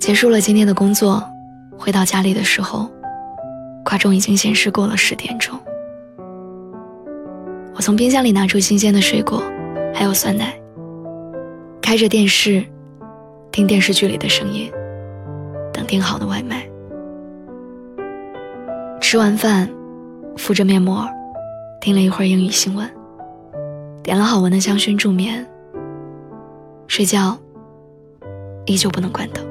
结束了今天的工作，回到家里的时候，挂钟已经显示过了十点钟。我从冰箱里拿出新鲜的水果，还有酸奶，开着电视，听电视剧里的声音，等订好的外卖。吃完饭，敷着面膜，听了一会儿英语新闻，点了好闻的香薰助眠。睡觉，依旧不能关灯。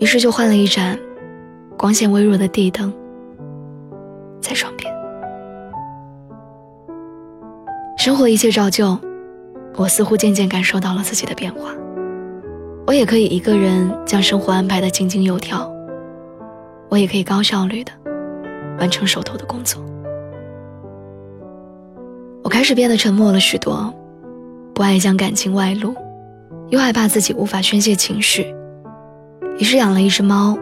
于是就换了一盏光线微弱的地灯，在床边。生活一切照旧，我似乎渐渐感受到了自己的变化。我也可以一个人将生活安排的井井有条，我也可以高效率的完成手头的工作。我开始变得沉默了许多，不爱将感情外露，又害怕自己无法宣泄情绪。于是养了一只猫，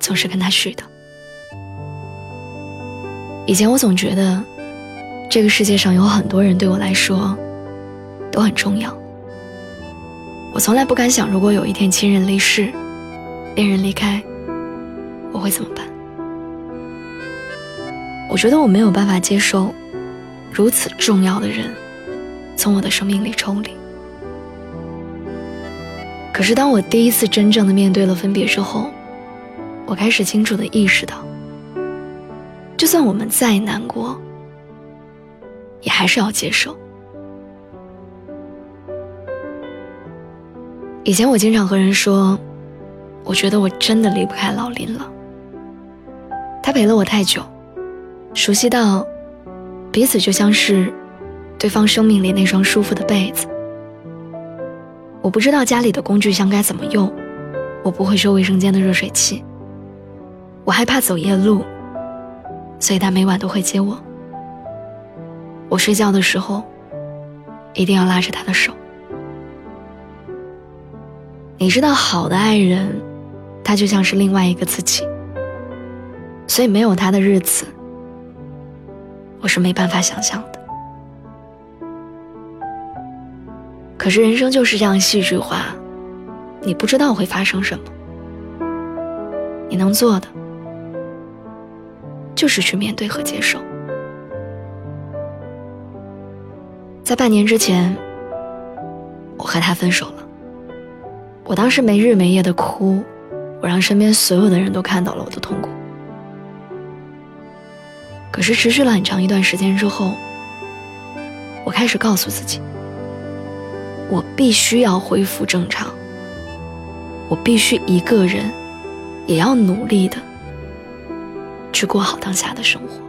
总是跟它絮叨。以前我总觉得，这个世界上有很多人对我来说都很重要。我从来不敢想，如果有一天亲人离世，恋人离开，我会怎么办？我觉得我没有办法接受如此重要的人从我的生命里抽离。可是，当我第一次真正的面对了分别之后，我开始清楚的意识到，就算我们再难过，也还是要接受。以前我经常和人说，我觉得我真的离不开老林了。他陪了我太久，熟悉到彼此就像是对方生命里那双舒服的被子。我不知道家里的工具箱该怎么用，我不会收卫生间的热水器。我害怕走夜路，所以他每晚都会接我。我睡觉的时候，一定要拉着他的手。你知道，好的爱人，他就像是另外一个自己。所以没有他的日子，我是没办法想象的。可是人生就是这样戏剧化，你不知道会发生什么。你能做的，就是去面对和接受。在半年之前，我和他分手了。我当时没日没夜的哭，我让身边所有的人都看到了我的痛苦。可是持续了很长一段时间之后，我开始告诉自己。我必须要恢复正常，我必须一个人，也要努力的去过好当下的生活。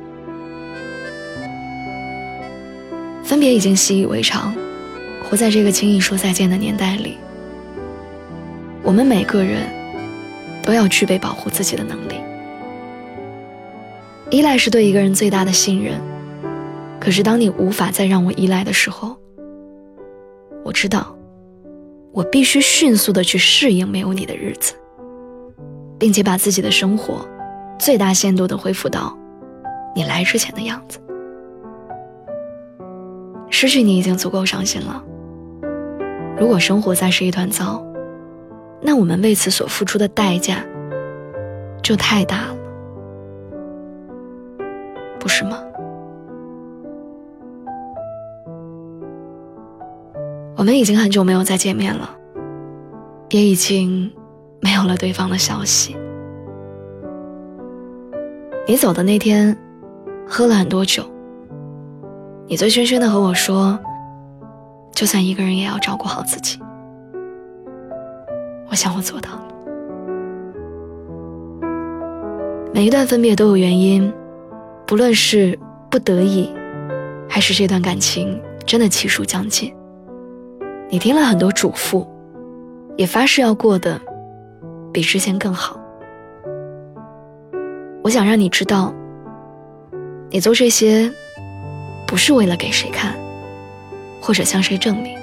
分别已经习以为常，活在这个轻易说再见的年代里，我们每个人都要具备保护自己的能力。依赖是对一个人最大的信任，可是当你无法再让我依赖的时候，我知道，我必须迅速的去适应没有你的日子，并且把自己的生活最大限度的恢复到你来之前的样子。失去你已经足够伤心了。如果生活再是一团糟，那我们为此所付出的代价就太大了，不是吗？我们已经很久没有再见面了，也已经没有了对方的消息。你走的那天，喝了很多酒。你醉醺醺的和我说：“就算一个人也要照顾好自己。”我想我做到了。每一段分别都有原因，不论是不得已，还是这段感情真的气数将尽。你听了很多嘱咐，也发誓要过得比之前更好。我想让你知道，你做这些不是为了给谁看，或者向谁证明，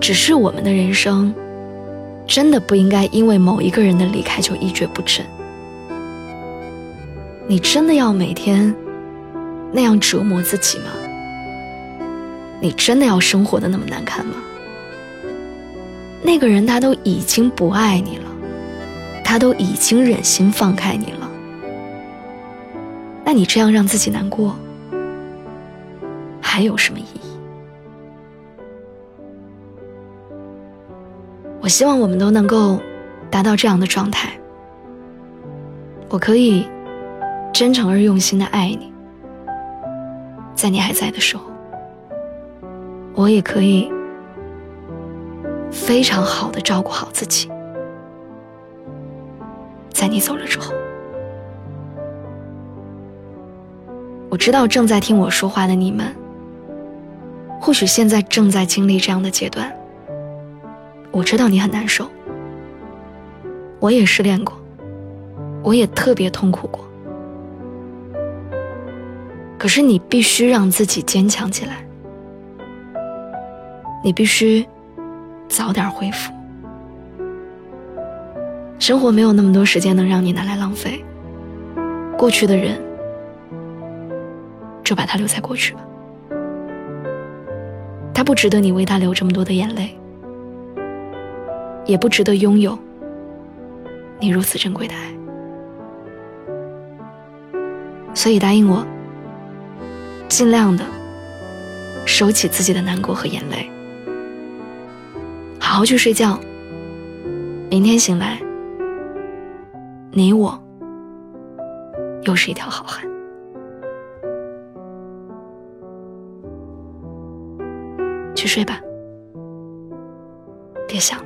只是我们的人生真的不应该因为某一个人的离开就一蹶不振。你真的要每天那样折磨自己吗？你真的要生活的那么难看吗？那个人他都已经不爱你了，他都已经忍心放开你了，那你这样让自己难过，还有什么意义？我希望我们都能够达到这样的状态。我可以真诚而用心的爱你，在你还在的时候，我也可以非常好的照顾好自己，在你走了之后。我知道正在听我说话的你们，或许现在正在经历这样的阶段。我知道你很难受，我也失恋过，我也特别痛苦过。可是你必须让自己坚强起来，你必须早点恢复。生活没有那么多时间能让你拿来浪费，过去的人就把它留在过去吧，他不值得你为他流这么多的眼泪。也不值得拥有你如此珍贵的爱，所以答应我，尽量的收起自己的难过和眼泪，好去睡觉。明天醒来，你我又是一条好汉。去睡吧，别想了。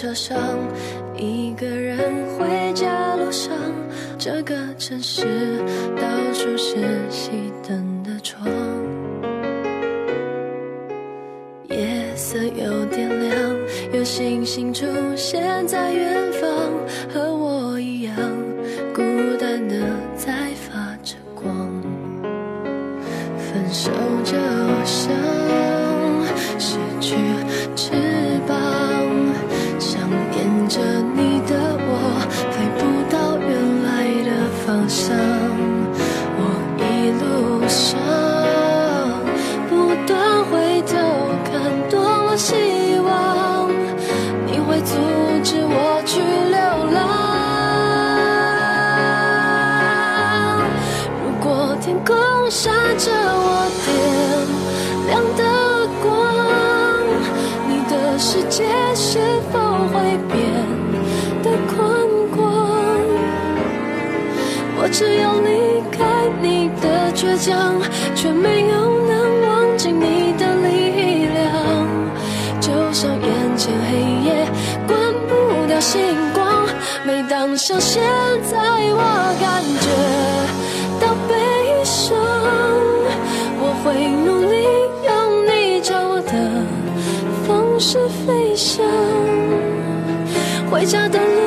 车上，一个人回家路上，这个城市到处是熄灯的窗，夜色有点亮，有星星出现在远方，和我一样孤单的在发着光，分手就像失去只要离开你的倔强，却没有能忘记你的力量。就像眼前黑夜关不掉星光，每当像现在我感觉到悲伤，我会努力用你教我的方式飞翔。回家的路，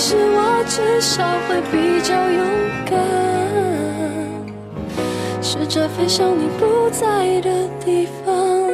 是我至少会比较勇敢，试着飞向你不在的地方。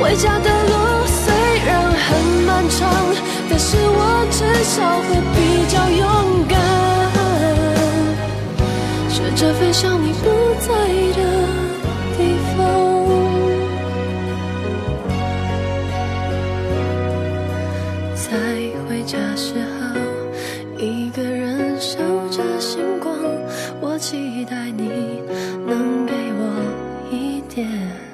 回家的路虽然很漫长，但是我至少会比较勇敢，试着飞向你不在的地方。在回家时候，一个人守着星光，我期待你我